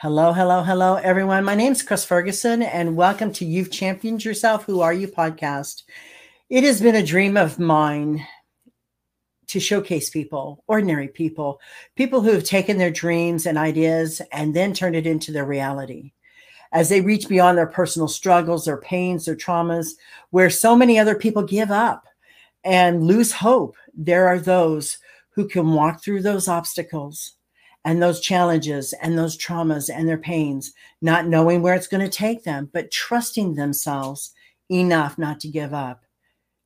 Hello, hello, hello, everyone. My name is Chris Ferguson, and welcome to You've Championed Yourself Who Are You podcast. It has been a dream of mine to showcase people, ordinary people, people who have taken their dreams and ideas and then turned it into their reality. As they reach beyond their personal struggles, their pains, their traumas, where so many other people give up and lose hope, there are those who can walk through those obstacles and those challenges and those traumas and their pains, not knowing where it's going to take them, but trusting themselves enough not to give up.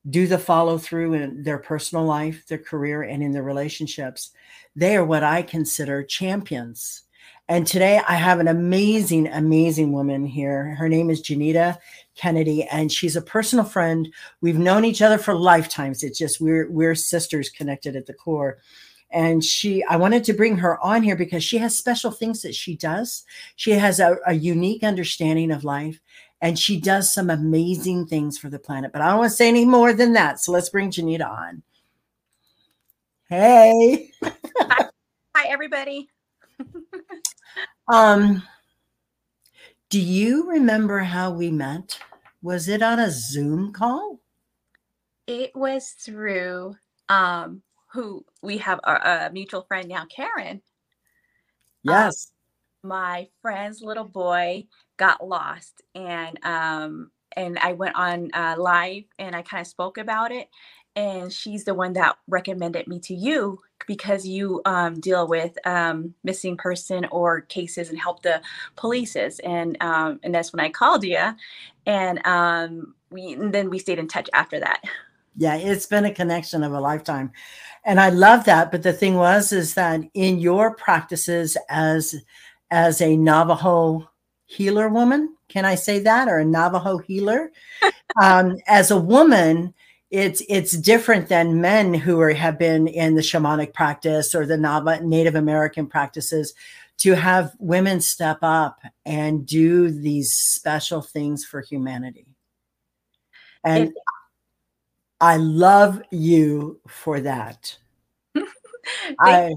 Do the follow through in their personal life, their career, and in their relationships. They are what I consider champions. And today I have an amazing, amazing woman here. Her name is Janita Kennedy, and she's a personal friend. We've known each other for lifetimes. It's just we're we're sisters connected at the core and she i wanted to bring her on here because she has special things that she does. She has a, a, unique understanding of life and she does some amazing things for the planet but i don't want to say any more than that so let's bring janita on. Hey. Hi, hi everybody. Um do you remember how we met? Was it on a zoom call? It was through um who we have a, a mutual friend now, Karen. Um, yes. Um, my friend's little boy got lost, and um, and I went on uh, live and I kind of spoke about it. And she's the one that recommended me to you because you um, deal with um, missing person or cases and help the polices. And um, and that's when I called you, and um, we and then we stayed in touch after that. Yeah, it's been a connection of a lifetime. And I love that. But the thing was, is that in your practices as as a Navajo healer woman, can I say that, or a Navajo healer? um, as a woman, it's it's different than men who are, have been in the shamanic practice or the Nava, Native American practices to have women step up and do these special things for humanity. And I love you for that. I,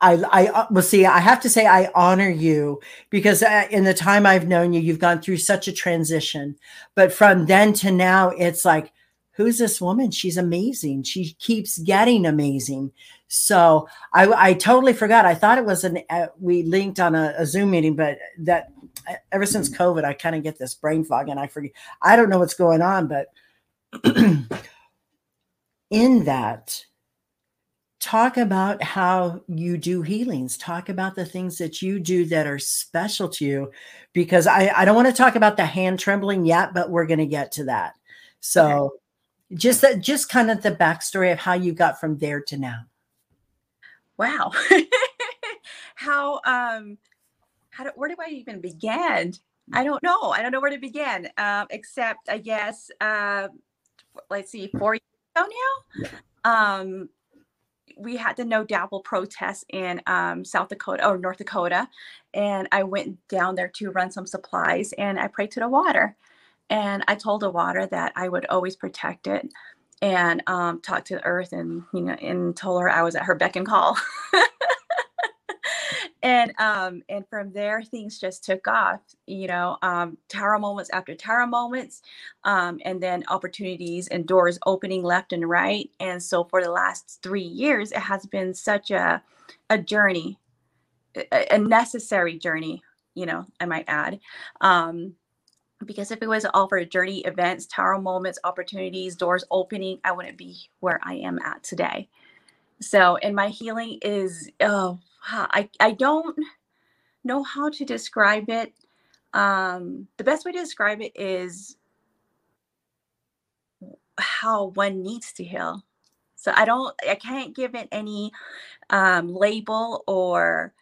I, I, uh, well, see, I have to say, I honor you because uh, in the time I've known you, you've gone through such a transition. But from then to now, it's like, who's this woman? She's amazing. She keeps getting amazing. So I, I totally forgot. I thought it was an, uh, we linked on a, a Zoom meeting, but that uh, ever since COVID, I kind of get this brain fog and I forget. I don't know what's going on, but in that, talk about how you do healings. Talk about the things that you do that are special to you, because I, I don't want to talk about the hand trembling yet, but we're going to get to that. So, okay. just that, just kind of the backstory of how you got from there to now. Wow, how um, how do, where do I even begin? I don't know. I don't know where to begin. Um, except I guess uh, let's see, four years now. Um, we had the No DAPL protest in um, South Dakota or North Dakota, and I went down there to run some supplies, and I prayed to the water, and I told the water that I would always protect it, and um, talked to the earth, and you know, and told her I was at her beck and call. and um and from there things just took off you know um tower moments after tower moments um and then opportunities and doors opening left and right. And so for the last three years it has been such a a journey a, a necessary journey you know i might add. Um because if it was all for journey events tower moments opportunities doors opening i wouldn't be where i am at today so and my healing is oh I, I don't know how to describe it. Um, the best way to describe it is how one needs to heal. So I don't, I can't give it any um, label or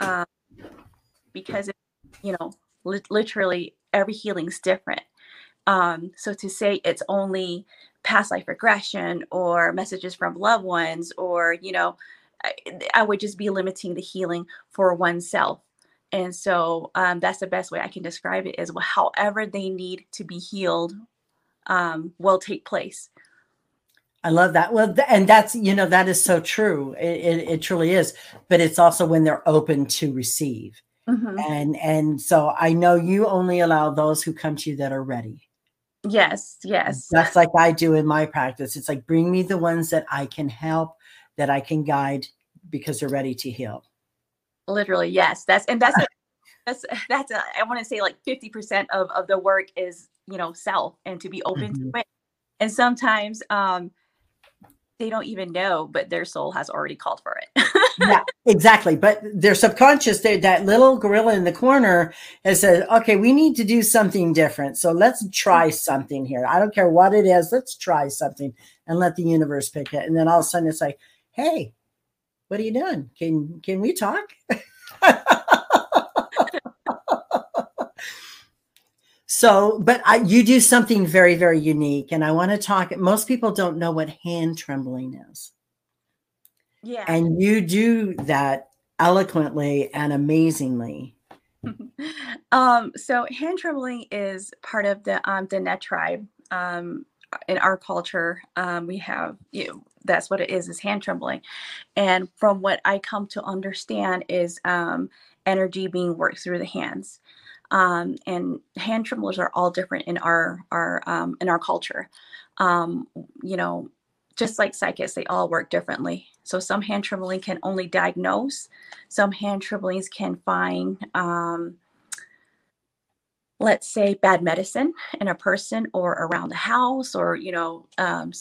um, because, it, you know, li- literally every healing is different. Um, so to say it's only past life regression or messages from loved ones or, you know, I, I would just be limiting the healing for oneself. And so um, that's the best way I can describe it is well, however they need to be healed um, will take place. I love that. Well, and that's, you know, that is so true. It, it, it, truly is. But it's also when they're open to receive. Mm-hmm. And and so I know you only allow those who come to you that are ready. Yes, yes. That's like I do in my practice. It's like bring me the ones that I can help, that I can guide because they're ready to heal. Literally, yes. That's and that's that's that's a, I want to say like 50% of of the work is, you know, self and to be open mm-hmm. to it. And sometimes um they don't even know, but their soul has already called for it. yeah, exactly. But their subconscious, that little gorilla in the corner has said, okay, we need to do something different. So let's try mm-hmm. something here. I don't care what it is. Let's try something and let the universe pick it. And then all of a sudden it's like, hey, what are you doing? Can can we talk? So, but I, you do something very, very unique. And I want to talk. Most people don't know what hand trembling is. Yeah. And you do that eloquently and amazingly. um, so hand trembling is part of the um the net tribe. Um in our culture, um, we have you know, that's what it is is hand trembling. And from what I come to understand is um energy being worked through the hands um, and hand tremblers are all different in our our um, in our culture. Um, you know, just like psychics, they all work differently. So some hand trembling can only diagnose. Some hand tremblings can find, um, let's say, bad medicine in a person or around the house, or you know, um,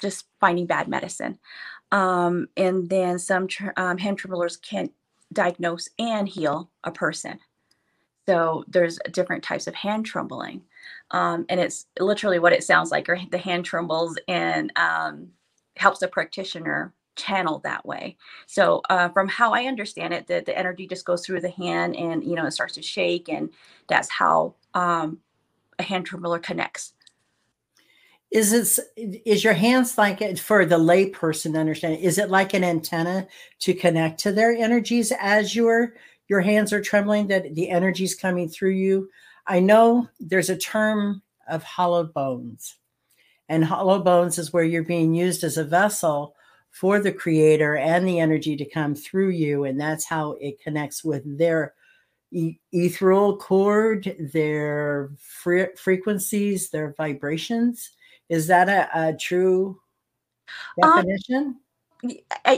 just finding bad medicine. Um, and then some um, hand tremblers can diagnose and heal a person. So there's different types of hand trembling. Um, and it's literally what it sounds like, or the hand trembles and um, helps the practitioner channel that way. So uh, from how I understand it, the, the energy just goes through the hand and, you know, it starts to shake. And that's how um, a hand trembler connects. Is it is your hands like for the layperson to understand? Is it like an antenna to connect to their energies as you're your hands are trembling, that the energy is coming through you. I know there's a term of hollow bones, and hollow bones is where you're being used as a vessel for the creator and the energy to come through you. And that's how it connects with their e- ethereal cord, their fre- frequencies, their vibrations. Is that a, a true um, definition? Um,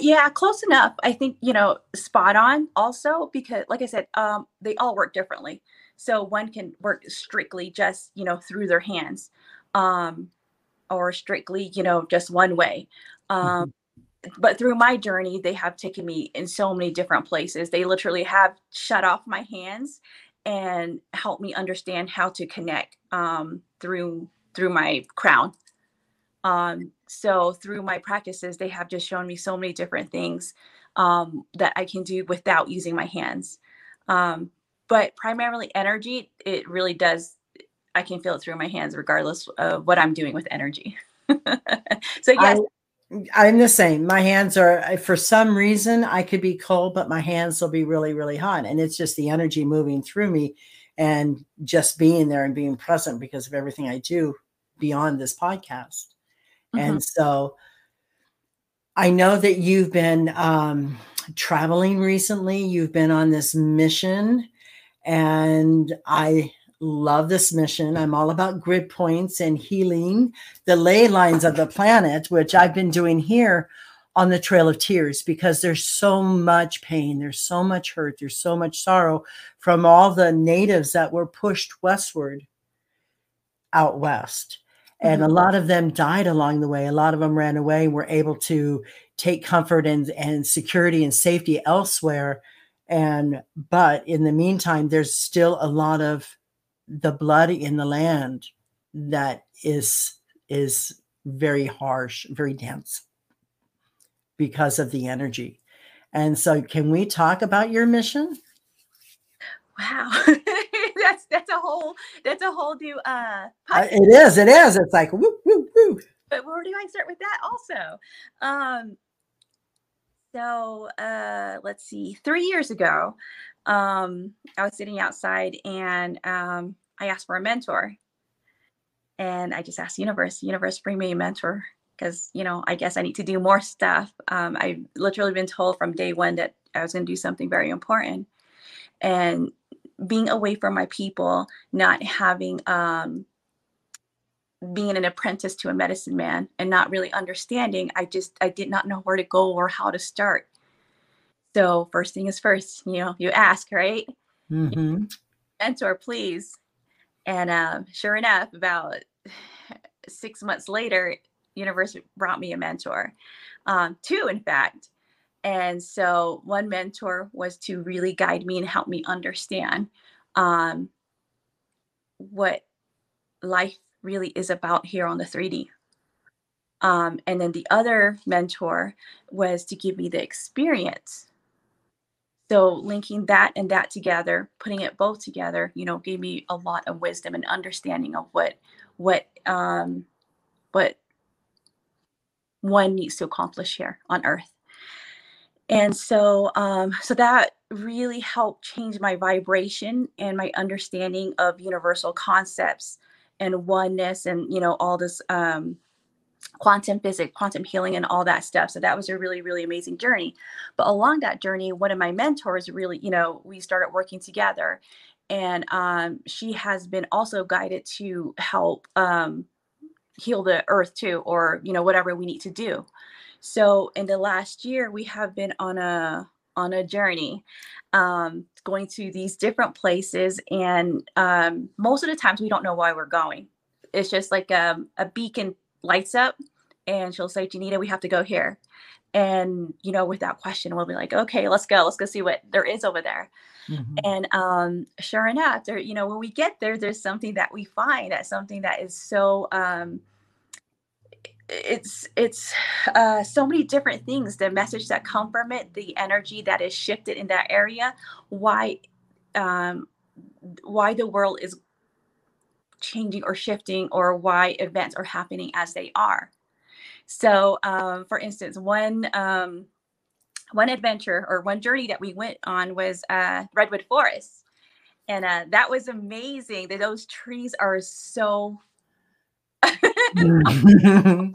yeah close enough i think you know spot on also because like i said um they all work differently so one can work strictly just you know through their hands um or strictly you know just one way um mm-hmm. but through my journey they have taken me in so many different places they literally have shut off my hands and helped me understand how to connect um through through my crown um, so through my practices, they have just shown me so many different things um, that I can do without using my hands. Um, but primarily energy, it really does. I can feel it through my hands, regardless of what I'm doing with energy. so yes. I, I'm the same. My hands are, for some reason, I could be cold, but my hands will be really, really hot. And it's just the energy moving through me and just being there and being present because of everything I do beyond this podcast. Mm-hmm. And so I know that you've been um, traveling recently, you've been on this mission, and I love this mission. I'm all about grid points and healing the ley lines of the planet, which I've been doing here on the Trail of Tears because there's so much pain, there's so much hurt, there's so much sorrow from all the natives that were pushed westward out west. And mm-hmm. a lot of them died along the way. A lot of them ran away and were able to take comfort and, and security and safety elsewhere. And but in the meantime, there's still a lot of the blood in the land that is is very harsh, very dense because of the energy. And so can we talk about your mission? Wow. that's that's a whole that's a whole new uh, uh it is it is it's like woo woo woo but where do i start with that also um so uh let's see three years ago um i was sitting outside and um i asked for a mentor. And i just asked the universe universe bring me a mentor. Because you know i guess i need to do more stuff. Um i've literally been told from day one that i was going to do something very important. And being away from my people, not having um, being an apprentice to a medicine man and not really understanding i just i did not know where to go or how to start. So first thing is first you know you ask right? Mm-hmm. mentor please. And um, sure enough about six months later universe brought me a mentor um, two in fact. And so one mentor was to really guide me and help me understand um, what life really is about here on the 3D. Um, and then the other mentor was to give me the experience. So linking that and that together, putting it both together, you know, gave me a lot of wisdom and understanding of what what um, what one needs to accomplish here on Earth. And so, um, so that really helped change my vibration and my understanding of universal concepts and oneness and you know all this um, quantum physics quantum healing and all that stuff. So that was a really really amazing journey. But along that journey one of my mentors really you know we started working together. And um, she has been also guided to help um, heal the earth too or you know whatever we need to do. So in the last year we have been on a on a journey um, going to these different places. And um, most of the times we don't know why we're going. It's just like um, a beacon lights up and she'll say, Janita, we have to go here. And, you know, without question, we'll be like, okay, let's go. Let's go see what there is over there. Mm-hmm. And um, sure enough, there, you know, when we get there, there's something that we find that's something that is so um, it's it's uh, so many different things the message that come from it the energy that is shifted in that area why um, why the world is changing or shifting or why events are happening as they are. So um, for instance one um, one adventure or one journey that we went on was uh, redwood forest. And uh, that was amazing those trees are so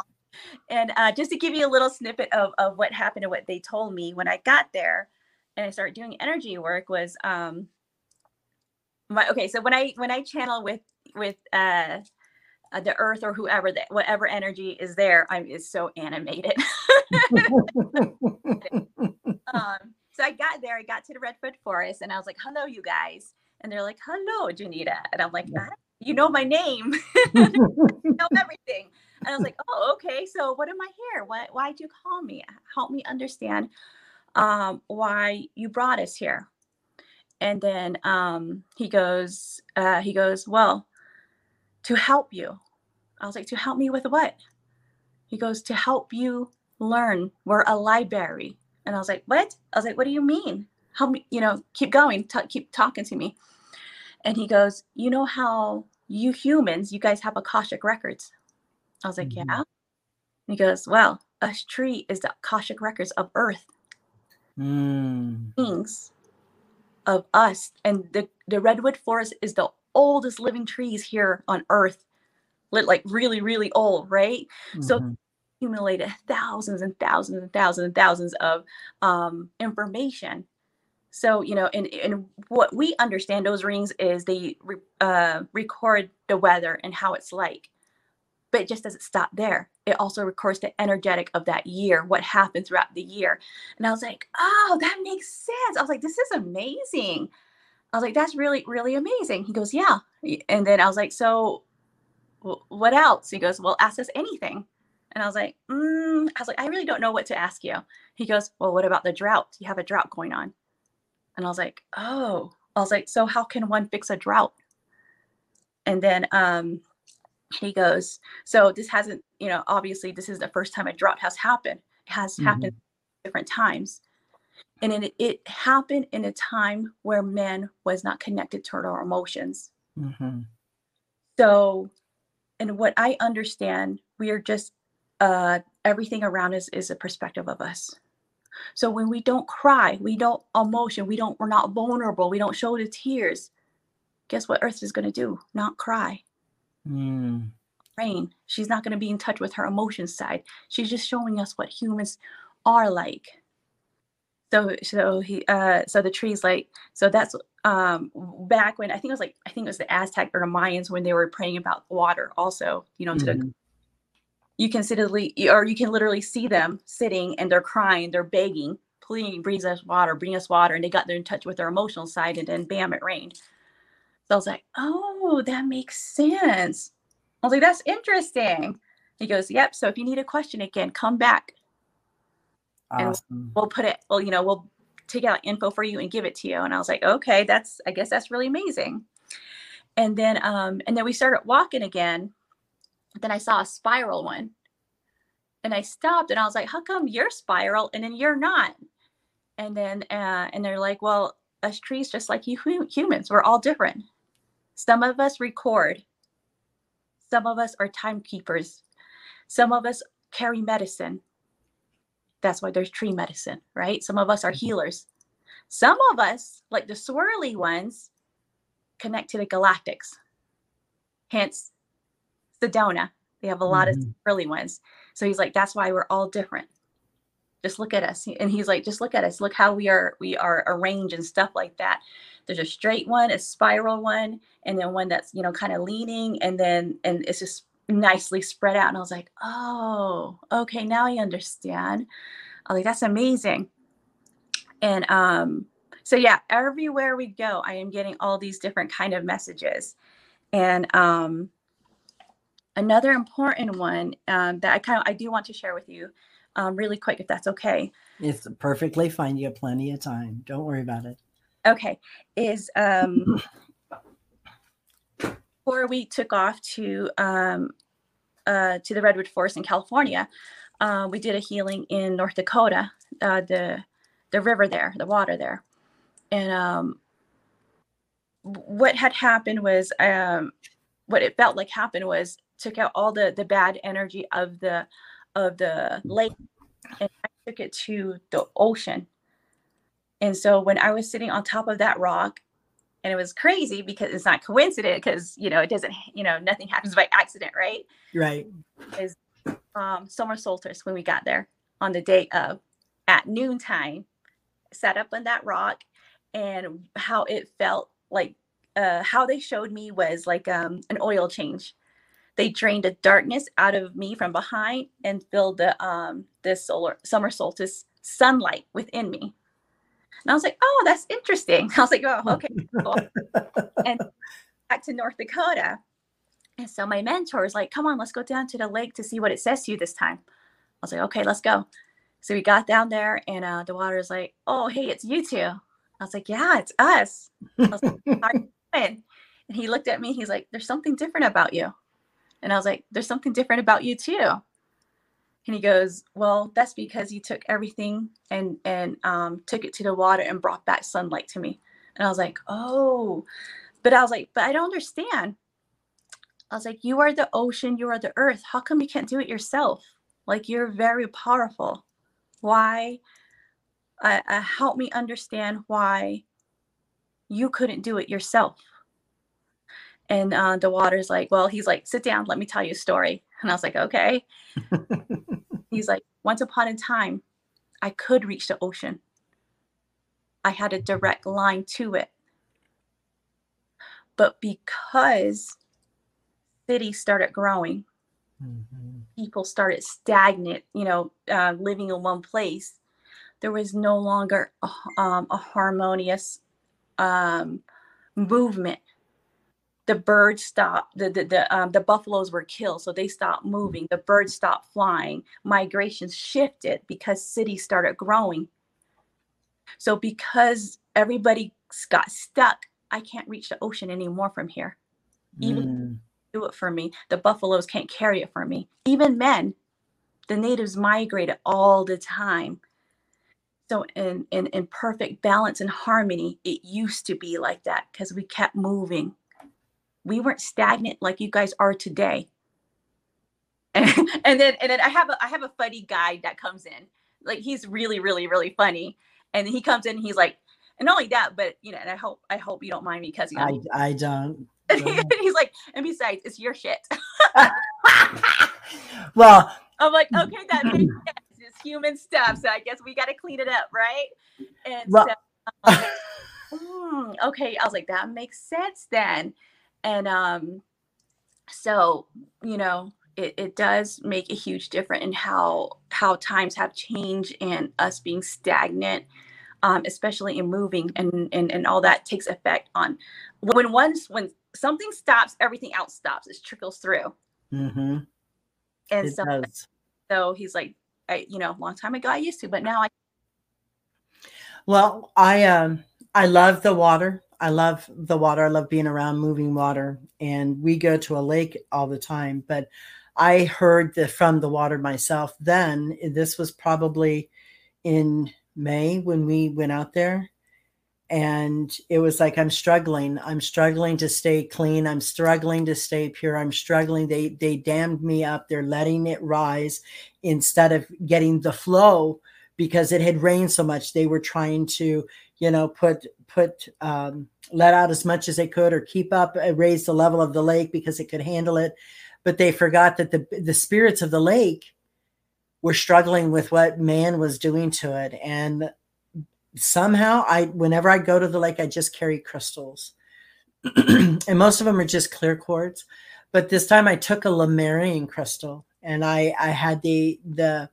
and uh, just to give you a little snippet of, of what happened and what they told me when I got there and I started doing energy work was um my okay so when I when I channel with with uh, uh the earth or whoever that whatever energy is there I'm is so animated. um so I got there, I got to the Redwood Forest and I was like, hello, you guys. And they're like, hello, Janita. And I'm like, you know my name, you know everything. And I was like, oh, okay. So what am I here? Why why'd you call me? Help me understand um, why you brought us here. And then um, he goes, uh, he goes, well, to help you. I was like, to help me with what? He goes, to help you learn. We're a library. And I was like, what? I was like, what do you mean? Help me, you know, keep going, t- keep talking to me. And he goes, You know how you humans, you guys have Akashic records? I was like, mm-hmm. Yeah. And he goes, Well, a tree is the Akashic records of Earth. Mm. Things of us. And the, the redwood forest is the oldest living trees here on Earth. Like really, really old, right? Mm-hmm. So accumulated thousands and thousands and thousands and thousands of um, information so, you know, and, and what we understand those rings is they re, uh, record the weather and how it's like. But it just doesn't stop there. It also records the energetic of that year, what happened throughout the year. And I was like, oh, that makes sense. I was like, this is amazing. I was like, that's really, really amazing. He goes, yeah. And then I was like, so what else? He goes, well, ask us anything. And I was like, mm. I was like, I really don't know what to ask you. He goes, well, what about the drought? You have a drought going on. And I was like, oh, I was like, so how can one fix a drought? And then um, he goes, so this hasn't, you know, obviously this is the first time a drought has happened. It has mm-hmm. happened different times. And it, it happened in a time where men was not connected to our emotions. Mm-hmm. So, and what I understand, we are just, uh, everything around us is a perspective of us. So when we don't cry, we don't emotion, we don't, we're not vulnerable, we don't show the tears. Guess what Earth is going to do? Not cry. Mm. Rain. She's not going to be in touch with her emotion side. She's just showing us what humans are like. so so he uh so the trees like so that's um back when i think it was like i think it was the aztec or the mayans when they were praying about water also you know to Mhm. the you can literally or you can literally see them sitting and they're crying they're begging please bring us water bring us water and they got there in touch with their emotional side and then bam it rained. So i was like oh that makes sense. I was like that's interesting. He goes yep so if you need a question again come back. And- Awesome. we'll put it well you know we'll take out info for you and give it to you. And i was like okay that's i guess that's really amazing. And then um and then we started walking again then i saw a spiral one. And i stopped and i was like how come you're spiral and then you're not? And then uh and they're like well us trees just like you humans. We're all different. Some of us record. Some of us are timekeepers. Some of us carry medicine. That's why there's tree medicine, right? Some of us are healers. Some of us, like the swirly ones, connect to the galactics. Hence, Sedona. They have a lot Mhm. of swirly ones. So he's like, that's why we're all different. Just look at us. And he's like, just look at us. Look how we are we are arranged and stuff like that. There's a straight one, a spiral one, and then one that's you know kind of leaning, and then and it's just nicely spread out. And I was like, oh, okay, now I understand. I was like, that's amazing. And um, so yeah, everywhere we go, I am getting all these different kind of messages. And um, another important one um, that I kind of I do want to share with you, um, really quick, if that's okay. It's perfectly fine. You have plenty of time. Don't worry about it. Okay, is um, before we took off to um, uh, to the redwood forest in California, uh, we did a healing in North Dakota, uh, the the river there, the water there, and um, what had happened was um, what it felt like happened was took out all the the bad energy of the of the lake and I took it to the ocean. And so when I was sitting on top of that rock, and it was crazy because it's not coincident because you know it doesn't you know nothing happens by accident, right? Right. um, summer solstice when we got there on the day of at noontime sat up on that rock and how it felt like uh, how they showed me was like um, an oil change they drained the darkness out of me from behind and filled the um the solar summer solstice sunlight within me and i was like oh that's interesting i was like oh okay cool. and back to north dakota and so my mentor was like, come on, let's go down to the lake to see what it says to you this time. I was like, okay, let's go. So we got down there and uh, the water is like, oh, hey, it's you two. I was like, yeah, it's us. I was like, "How you doing?" And he looked at me. He's like, there's something different about you. And I was like, there's something different about you too. And he goes, well, that's because you took everything and and um, took it to the water and brought back sunlight to me. And I was like, oh, but I was like, but I don't understand. I was like, you are the ocean, you are the earth. How come you can't do it yourself? Like you're very powerful. Why? Uh, uh, help me understand why you couldn't do it yourself. And uh, the water's like, well, he's like, sit down, let me tell you a story. And I was like, okay. he's like, once upon a time, I could reach the ocean. I had a direct line to it. But because cities started growing, Mhm. people started stagnant, you know, uh, living in one place, there was no longer a, um, a harmonious um, movement. The birds stopped. The the the, um, the buffaloes were killed, so they stopped moving. The birds stopped flying. Migrations shifted because cities started growing. So because everybody got stuck, I can't reach the ocean anymore from here even- Mm. do it for me. The buffaloes can't carry it for me. Even men, the natives migrated all the time. So in in, in perfect balance and harmony, it used to be like that because we kept moving. We weren't stagnant like you guys are today. And, and then and then I have a I have a funny guy that comes in. Like he's really, really, really funny. And he comes in and he's like, and not only that, but you know, and I hope I hope you don't mind me because you know I I don't. and he's like, and besides, it's your shit. well, I'm like, okay, that makes sense. It's human stuff. So I guess we got to clean it up, right? And well, so, um, okay, I was like, that makes sense then. And um, so you know, it, it does make a huge difference in how how times have changed and us being stagnant um, especially in moving and, and and all that takes effect on when once when something stops everything else stops it trickles through mm-hmm. and it so does. so he's like I, you know a long time ago i used to but now i well i um i love the water I love the water. I love being around moving water. And we go to a lake all the time. But I heard the, from the water myself then. This was probably in May when we went out there. And it was like, I'm struggling. I'm struggling to stay clean. I'm struggling to stay pure. I'm struggling. They they dammed me up. They're letting it rise instead of getting the flow because it had rained so much. They were trying to, you know, put put um, let out as much as they could or keep up, uh, raise the level of the lake because it could handle it. But they forgot that the the spirits of the lake were struggling with what man was doing to it. And somehow i whenever i go to the lake i just carry crystals. And most of them are just clear quartz. But this time i took a lemurian crystal and i i had the the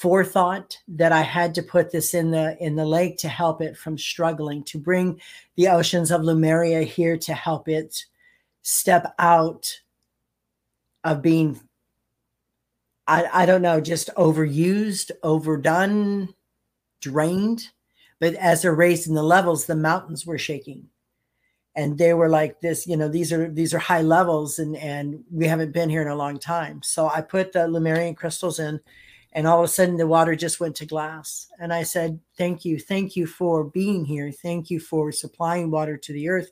forethought that i had to put this in the in the lake to help it from struggling to bring the oceans of lemuria here to help it step out of being I, I don't know, just overused, overdone, drained. But as they're raising the levels, the mountains were shaking. And they were like this, you know, these are these are high levels and and we haven't been here in a long time. So I put the Lemurian crystals in and all of a sudden the water just went to glass. And I said, Thank you. Thank you for being here. Thank you for supplying water to the earth.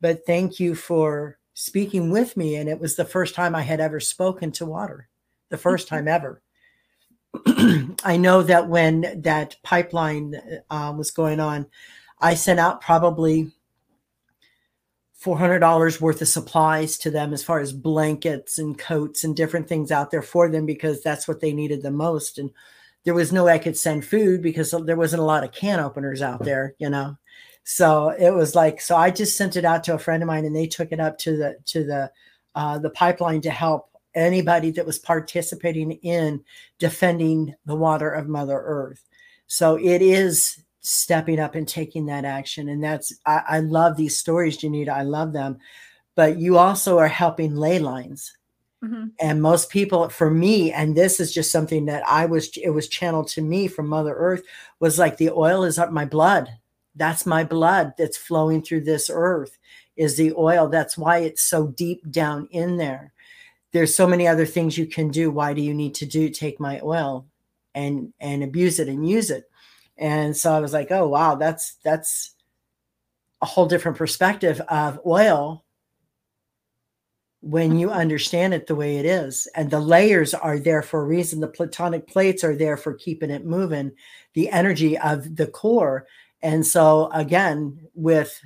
But thank you for speaking with me. And it was the first time I had ever spoken to water, the first time ever. I know that when that pipeline uh, was going on, I sent out probably $400 worth of supplies to them as far as blankets and coats and different things out there for them because that's what they needed the most. And there was no way I could send food because there wasn't a lot of can openers out there, you know. So it was like, so I just sent it out to a friend of mine, and they took it up to the to the uh, the pipeline to help anybody that was participating in defending the water of Mother Earth. So it is stepping up and taking that action, and that's I, I love these stories, Janita. I love them, but you also are helping ley lines. Mm-hmm. And most people, for me, and this is just something that I was, it was channeled to me from Mother Earth, was like the oil is up my blood. That's my blood that's flowing through this earth is the oil. That's why it's so deep down in there. There's so many other things you can do. Why do you need to do take my oil and and abuse it and use it and so i was like oh wow that's that's a whole different perspective of oil. When you understand it the way it is and the layers are there for a reason the platonic plates are there for keeping it moving the energy of the core. And so, again, with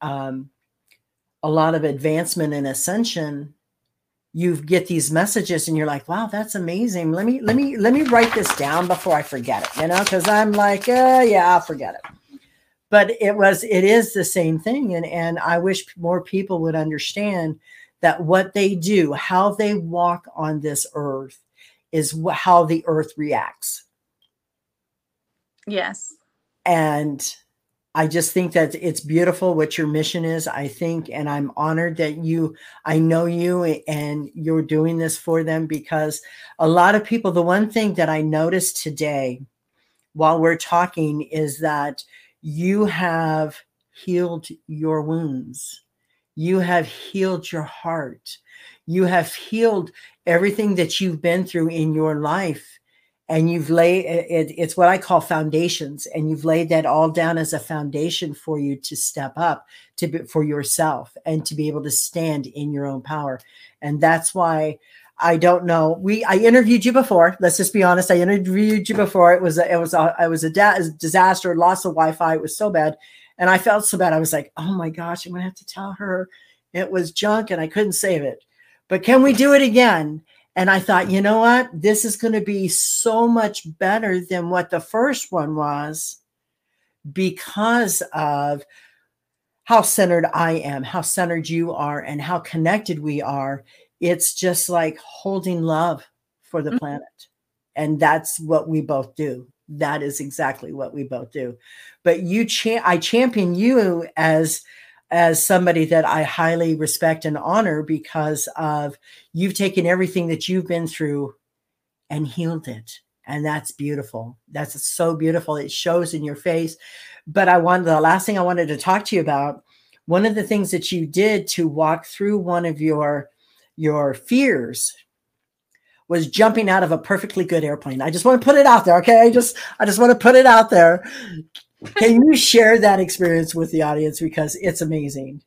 um, a lot of advancement and ascension, you get these messages and you're like wow that's amazing. Let me let me let me write this down before i forget it you know because i'm like uh, yeah i'll forget it. But it was it is the same thing and and i wish more people would understand that what they do how they walk on this earth is how the earth reacts. Yes. And I just think that it's beautiful what your mission is. I think, and I'm honored that you, I know you and you're doing this for them because a lot of people, the one thing that I noticed today while we're talking is that you have healed your wounds. You have healed your heart. You have healed everything that you've been through in your life and you've laid it, it's what I call foundations, and you've laid that all down as a foundation for you to step up to be, for yourself and to be able to stand in your own power. And that's why I don't know. We I interviewed you before. Let's just be honest. I interviewed you before. It was a, it was a, it was a da- disaster. Loss of Wi-Fi. It was so bad, and I felt so bad. I was like, oh my gosh, I'm gonna have to tell her it was junk, and I couldn't save it. But can we do it again? And I thought, you know what? This is going to be so much better than what the first one was because of how centered I am, how centered you are, and how connected we are. It's just like holding love for the mm-hmm. planet. And that's what we both do. That is exactly what we both do. But you, cha- I champion you as as somebody that I highly respect and honor because of you've taken everything that you've been through and healed it. And that's beautiful. That's so beautiful. It shows in your face. But I wanted the last thing I wanted to talk to you about. One of the things that you did to walk through one of your your fears was jumping out of a perfectly good airplane. I just want to put it out there, okay? I just I just want to put it out there. Can you share that experience with the audience because it's amazing?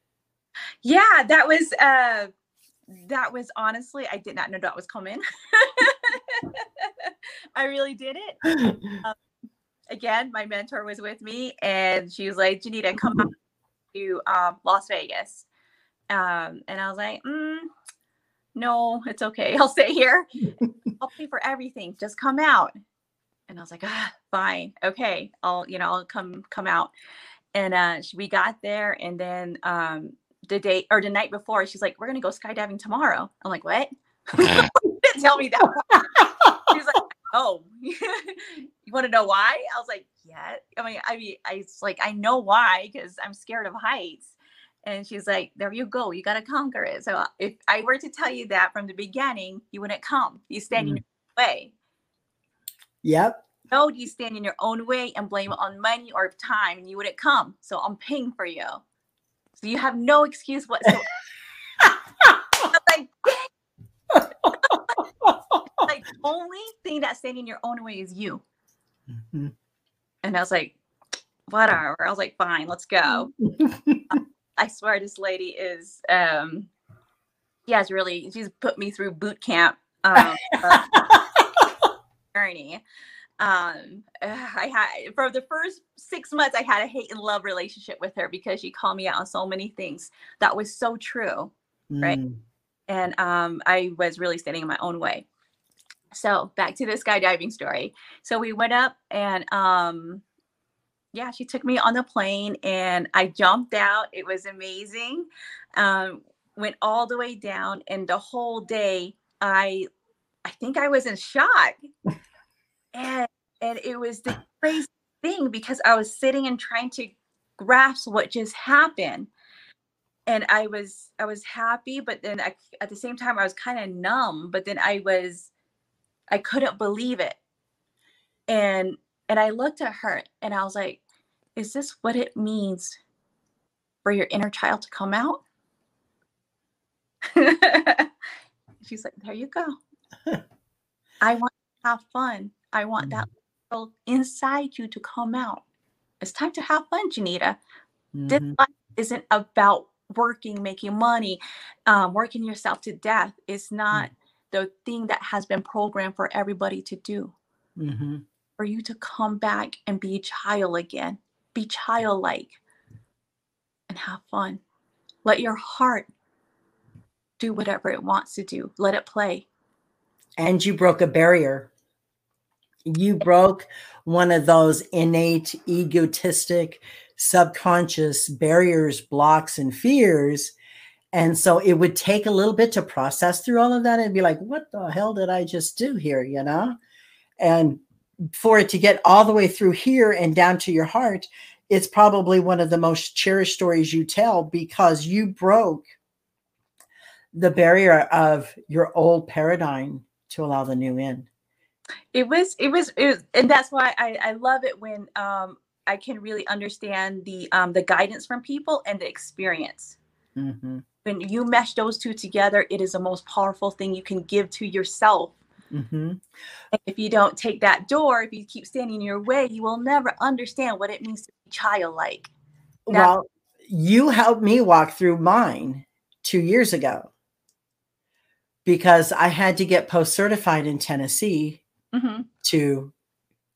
Yeah, that was uh that was honestly I did not know that was coming. I really did it. Um, again, my mentor was with me and she was like, Janita, come to um, Las Vegas. Um, and I was like, mm, no, it's okay. I'll stay here. I'll pay for everything. Just come out and I was like, ah, fine, okay, I'll you know I'll come come out. And uh, we got there, and then um, the day or the night before, she's like, we're gonna go skydiving tomorrow. I'm like, what? didn't tell me that. she's like, oh, you want to know why? I was like, yeah. I mean, I mean, I was like, I know why because I'm scared of heights. And she's like, there you go. You got to conquer it. So if I were to tell you that from the beginning, you wouldn't come. You stand mm-hmm. in your way. Yep. No, you stand in your own way and blame on money or time, and you wouldn't come. So I'm paying for you. So you have no excuse whatsoever. like, like only thing that's standing in your own way is you. Mm-hmm. And I was like, whatever. I was like, fine, let's go. I swear this lady is um she has really she's put me through boot camp um journey. Um, I had for the first six months, I had a hate and love relationship with her because she called me out on so many things that was so true, mm. right? And um, I was really standing in my own way. So back to the skydiving story. So we went up and um, yeah, she took me on the plane and I jumped out. It was amazing. Um, went all the way down, and the whole day I I think I was in shock. And and it was the crazy thing because I was sitting and trying to grasp what just happened. And I was I was happy but then I, at the same time I was kind of numb but then I was I couldn't believe it. And and I looked at her and I was like is this what it means for your inner child to come out? She's like there you go I want to have fun I want that mm-hmm. inside you to come out. It's time to have fun, Janita. Mm-hmm. This life isn't about working, making money, um, working yourself to death. It's not mm-hmm. the thing that has been programmed for everybody to do. Mm-hmm. For you to come back and be a child again, be childlike and have fun. Let your heart do whatever it wants to do, let it play. And you broke a barrier you broke one of those innate, egotistic, subconscious barriers, blocks, and fears. And so it would take a little bit to process through all of that and be like, what the hell did I just do here? You know? And for it to get all the way through here and down to your heart, it's probably one of the most cherished stories you tell because you broke the barrier of your old paradigm to allow the new in it was it was it was, and that's why I, I love it when um I can really understand the um the guidance from people and the experience. Mm-hmm. When you mesh those two together, it is the most powerful thing you can give to yourself. Mm-hmm. if you don't take that door, if you keep standing in your way, you will never understand what it means to be childlike. Now, well, you helped me walk through mine two years ago because I had to get post certified in Tennessee mm-hmm. to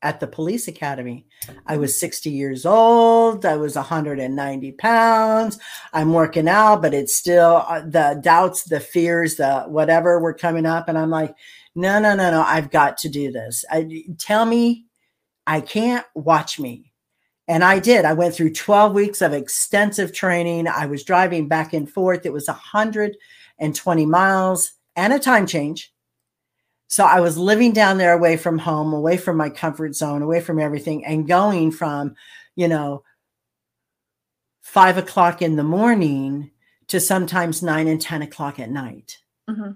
at the police academy. I was 60 years old. I was 190 pounds. I'm working out, but it's still uh, the doubts, the fears, the whatever were coming up. And I'm like, no, no, no, no. I've got to do this. I, tell me I can't watch me. And I did. I went through 12 weeks of extensive training. I was driving back and forth. It was 120 miles and a time change so I was living down there away from home, away from my comfort zone, away from everything, and going from, you know, five o'clock in the morning to sometimes nine and 10 o'clock at night. Mm-hmm.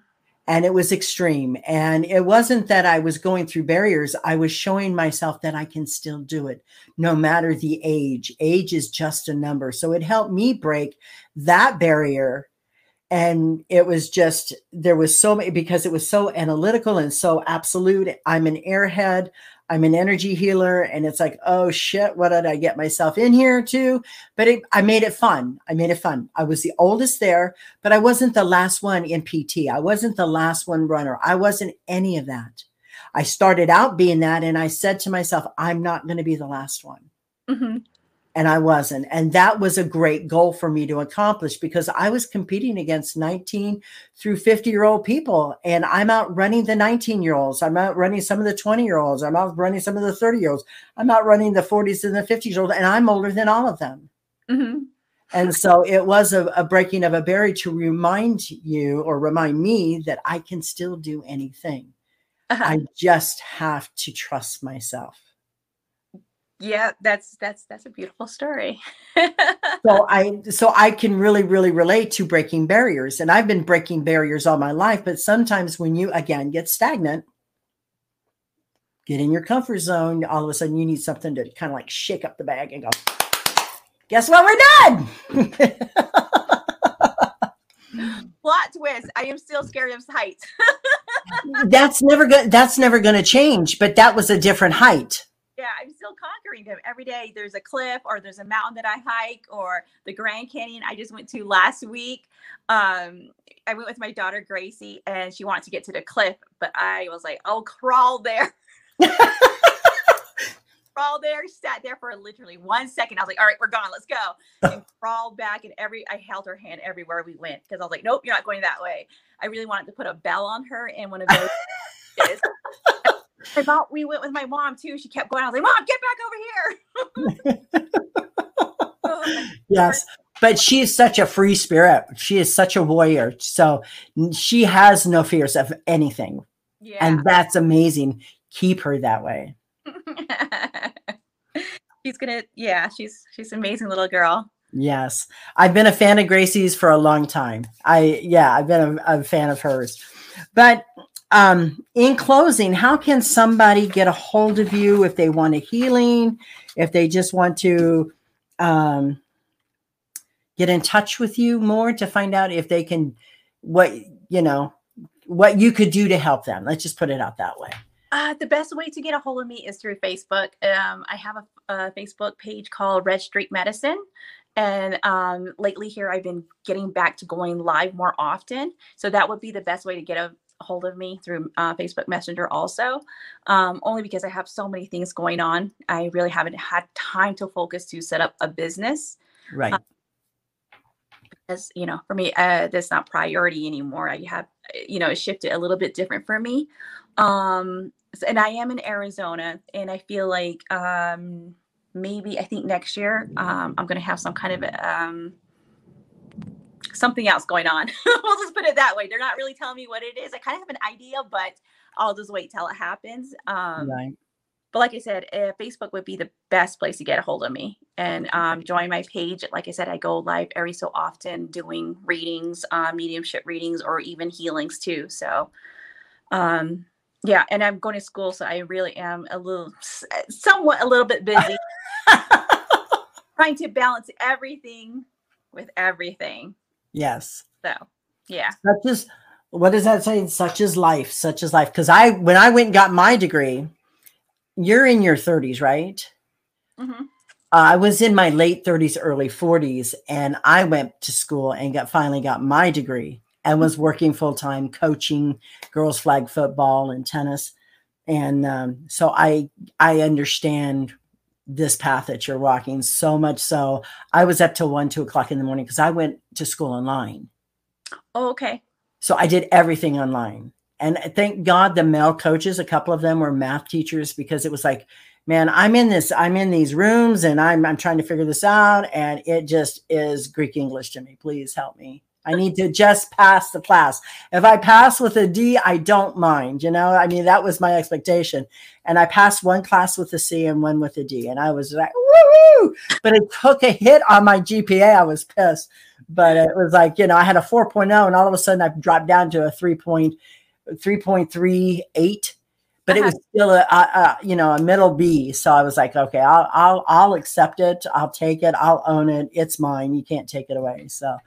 And it was extreme. And it wasn't that I was going through barriers, I was showing myself that I can still do it no matter the age. Age is just a number. So it helped me break that barrier and it was just there was so many because it was so analytical and so absolute i'm an airhead i'm an energy healer and it's like oh shit what did i get myself in here to? But it, i made it fun. I made it fun. I was the oldest there but i wasn't the last one in pt i wasn't the last one runner. I wasn't any of that. I started out being that and i said to myself i'm not going to be the last one. Mm-hmm and I wasn't. And that was a great goal for me to accomplish because I was competing against 19 through 50 year old people. And I'm out running the 19 year olds. I'm out running some of the 20 year olds. I'm out running some of the 30 year olds. I'm out running the 40s and the 50s year olds. And I'm older than all of them. Mm-hmm. And so it was a, a, breaking of a barrier to remind you or remind me that I can still do anything. Uh-huh. I just have to trust myself yeah that's that's that's a beautiful story. So i so i can really really relate to breaking barriers and i've been breaking barriers all my life but sometimes when you again get stagnant get in your comfort zone all of a sudden you need something to kind of like shake up the bag and go guess what? We're done! Plot twist i am still scared of heights. That's never good that's never going to change but that was a different height yeah, I'm still conquering them every day. There's a cliff or there's a mountain that I hike or the Grand Canyon I just went to last week. Um, I went with my daughter Gracie and she wanted to get to the cliff, but I was like, oh, crawl there. crawl there, sat there for literally one second. I was like, all right, we're gone, let's go. And crawled back and every I held her hand everywhere we went because I was like, nope, you're not going that way. I really wanted to put a bell on her and one of those my mom, we went with my mom too. She kept going. I was like, Mom, get back over here. Oh, yes. But she is such a free spirit. She is such a warrior. So she has no fears of anything. Yeah. And that's amazing. Keep her that way. she's gonna, yeah, she's she's an amazing little girl. Yes. I've been a fan of Gracie's for a long time. I yeah, I've been a, a fan of hers. But um, in closing, how can somebody get a hold of you if they want a healing, if they just want to um, get in touch with you more to find out if they can, what, you know, what you could do to help them? Let's just put it out that way. Uh, the best way to get a hold of me is through Facebook. Um, I have a, a, Facebook page called Red Street Medicine. And um, lately here, I've been getting back to going live more often. So that would be the best way to get a, hold of me through uh, Facebook Messenger also, um, only because I have so many things going on. I really haven't had time to focus to set up a business. Right. Um, because, you know, for me, uh, that's not priority anymore. I have, you know, it shifted a little bit different for me. Um, and I am in Arizona and I feel like um, maybe I think next year um, I'm going to have some kind of um, something else going on. we'll just put it that way. They're not really telling me what it is. I kind of have an idea, but I'll just wait till it happens. Um, right. But like I said, uh, Facebook would be the best place to get a hold of me and um, join my page. Like I said, I go live every so often doing readings, uh, mediumship readings, or even healings too. So, um, yeah, and I'm going to school, so I really am a little, somewhat a little bit busy, trying to balance everything with everything. Yes. So, yeah. Such as what does that say? Such as life, such as life. Because I, when I went and got my degree, you're in your 30s, right? Mm-hmm. Uh, I was in my late 30s, early 40s, and I went to school and got finally got my degree and was working full time coaching girls flag football and tennis. And um, so I I understand this path that you're walking so much so I was up till one, two o'clock in the morning because I went to school online. Oh, okay. So I did everything online. And thank God the male coaches, a couple of them were math teachers because it was like, man, I'm in this, I'm in these rooms and I'm I'm trying to figure this out. And it just is Greek English to me. Please help me. I need to just pass the class. If I pass with a D, I don't mind. You know, I mean, that was my expectation. And I passed one class with a C and one with a D. And I was like, woo! But it took a hit on my GPA. I was pissed. But it was like, you know, I had a 4.0 and all of a sudden I dropped down to a 3.338 but uh-huh. it was still a, a, a, you know a middle B. So I was like, okay, I'll I'll I'll accept it. I'll take it. I'll own it. It's mine. You can't take it away. So,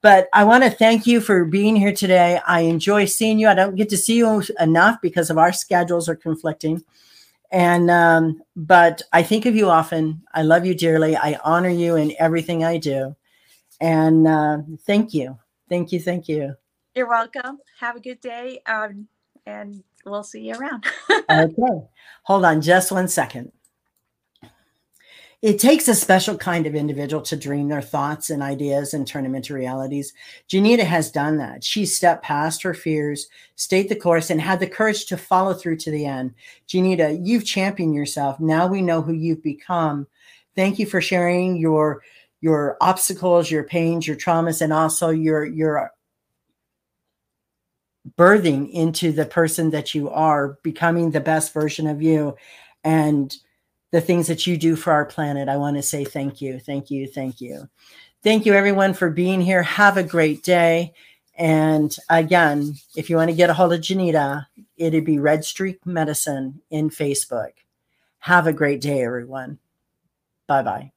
but I want to thank you for being here today. I enjoy seeing you. I don't get to see you enough because of our schedules are conflicting. And, um, but I think of you often. I love you dearly. I honor you in everything I do. And uh, thank you. Thank you. Thank you. You're welcome. Have a good day. Um, and we'll see you around. okay. Hold on just one second. It takes a special kind of individual to dream their thoughts and ideas and turn them into realities. Janita has done that. She stepped past her fears, stayed the course, and had the courage to follow through to the end. Janita, you've championed yourself. Now we know who you've become. Thank you for sharing your your obstacles, your pains, your traumas, and also your your birthing into the person that you are, becoming the best version of you. And the things that you do for our planet. I want to say thank you, thank you, thank you. Thank you, everyone, for being here. Have a great day. And again, if you want to get a hold of Janita, it'd be Red Streak Medicine in Facebook. Have a great day, everyone. Bye bye.